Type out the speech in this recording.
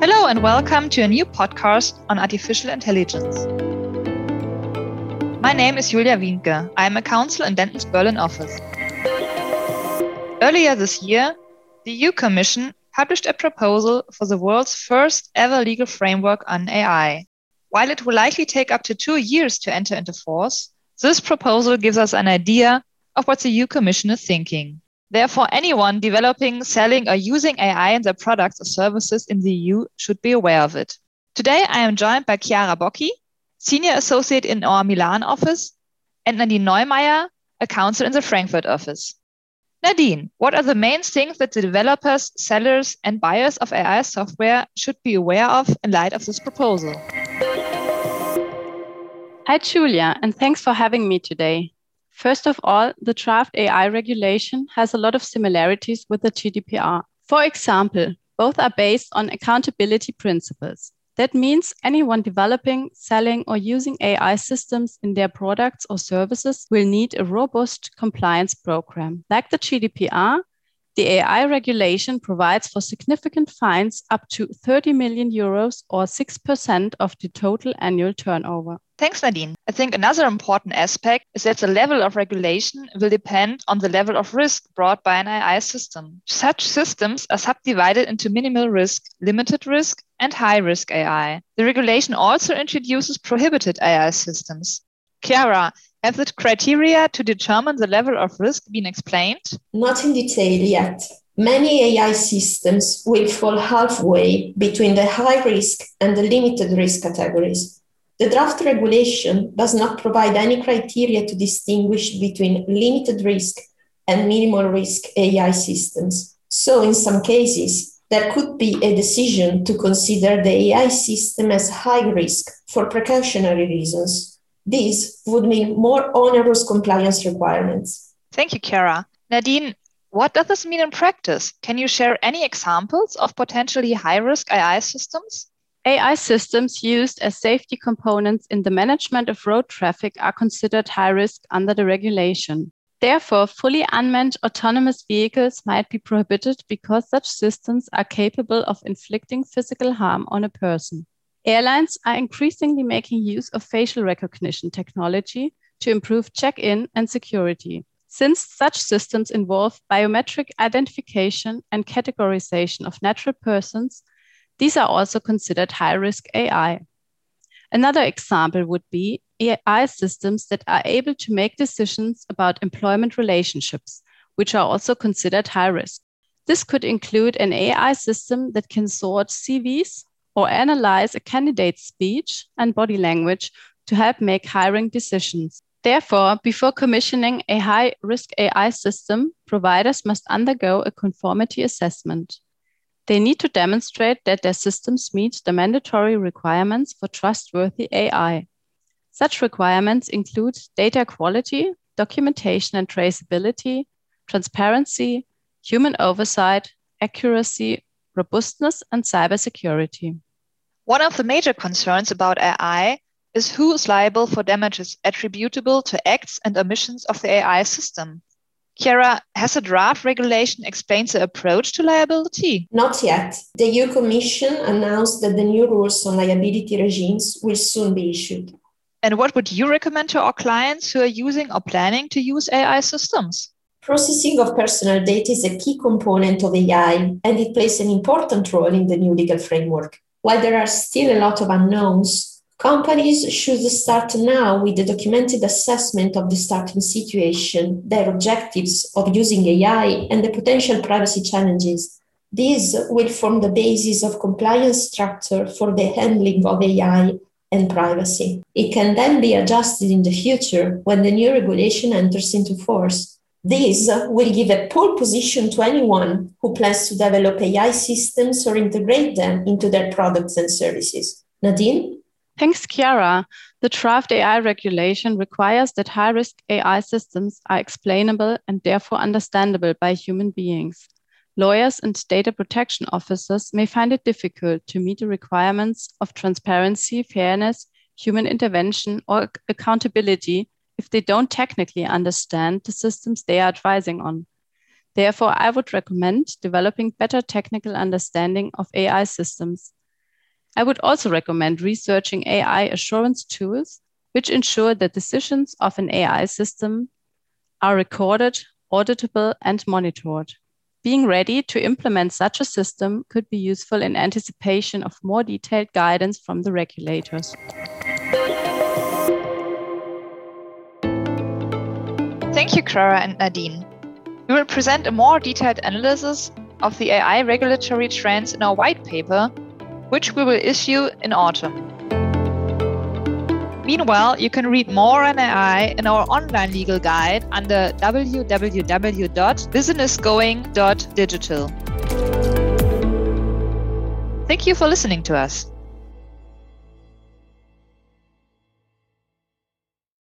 Hello, and welcome to a new podcast on artificial intelligence. My name is Julia Wienke. I am a counsel in Dentons Berlin office. Earlier this year, the EU Commission published a proposal for the world's first ever legal framework on AI. While it will likely take up to two years to enter into force, this proposal gives us an idea of what the EU Commission is thinking. Therefore, anyone developing, selling, or using AI in their products or services in the EU should be aware of it. Today, I am joined by Chiara Bocchi, Senior Associate in our Milan office, and Nadine Neumeier, a counsel in the Frankfurt office. Nadine, what are the main things that the developers, sellers, and buyers of AI software should be aware of in light of this proposal? Hi, Julia, and thanks for having me today. First of all, the draft AI regulation has a lot of similarities with the GDPR. For example, both are based on accountability principles. That means anyone developing, selling, or using AI systems in their products or services will need a robust compliance program. Like the GDPR, the AI regulation provides for significant fines up to 30 million euros or 6% of the total annual turnover. Thanks, Nadine. I think another important aspect is that the level of regulation will depend on the level of risk brought by an AI system. Such systems are subdivided into minimal risk, limited risk, and high risk AI. The regulation also introduces prohibited AI systems. Chiara, have the criteria to determine the level of risk been explained? Not in detail yet. Many AI systems will fall halfway between the high risk and the limited risk categories. The draft regulation does not provide any criteria to distinguish between limited risk and minimal risk AI systems. So, in some cases, there could be a decision to consider the AI system as high risk for precautionary reasons. This would mean more onerous compliance requirements. Thank you, Chiara. Nadine, what does this mean in practice? Can you share any examples of potentially high risk AI systems? AI systems used as safety components in the management of road traffic are considered high risk under the regulation. Therefore, fully unmanned autonomous vehicles might be prohibited because such systems are capable of inflicting physical harm on a person. Airlines are increasingly making use of facial recognition technology to improve check in and security. Since such systems involve biometric identification and categorization of natural persons, these are also considered high risk AI. Another example would be AI systems that are able to make decisions about employment relationships, which are also considered high risk. This could include an AI system that can sort CVs or analyze a candidate's speech and body language to help make hiring decisions. Therefore, before commissioning a high risk AI system, providers must undergo a conformity assessment. They need to demonstrate that their systems meet the mandatory requirements for trustworthy AI. Such requirements include data quality, documentation and traceability, transparency, human oversight, accuracy, robustness, and cybersecurity. One of the major concerns about AI is who is liable for damages attributable to acts and omissions of the AI system. Chiara, has a draft regulation explained the approach to liability? Not yet. The EU Commission announced that the new rules on liability regimes will soon be issued. And what would you recommend to our clients who are using or planning to use AI systems? Processing of personal data is a key component of AI, and it plays an important role in the new legal framework. While there are still a lot of unknowns, Companies should start now with a documented assessment of the starting situation, their objectives of using AI, and the potential privacy challenges. These will form the basis of compliance structure for the handling of AI and privacy. It can then be adjusted in the future when the new regulation enters into force. This will give a pole position to anyone who plans to develop AI systems or integrate them into their products and services. Nadine? Thanks, Chiara. The draft AI regulation requires that high risk AI systems are explainable and therefore understandable by human beings. Lawyers and data protection officers may find it difficult to meet the requirements of transparency, fairness, human intervention, or accountability if they don't technically understand the systems they are advising on. Therefore, I would recommend developing better technical understanding of AI systems I would also recommend researching AI assurance tools, which ensure that decisions of an AI system are recorded, auditable, and monitored. Being ready to implement such a system could be useful in anticipation of more detailed guidance from the regulators. Thank you, Chiara and Nadine. We will present a more detailed analysis of the AI regulatory trends in our white paper, which we will issue in autumn. Meanwhile, you can read more on AI in our online legal guide under www.businessgoing.digital. Thank you for listening to us.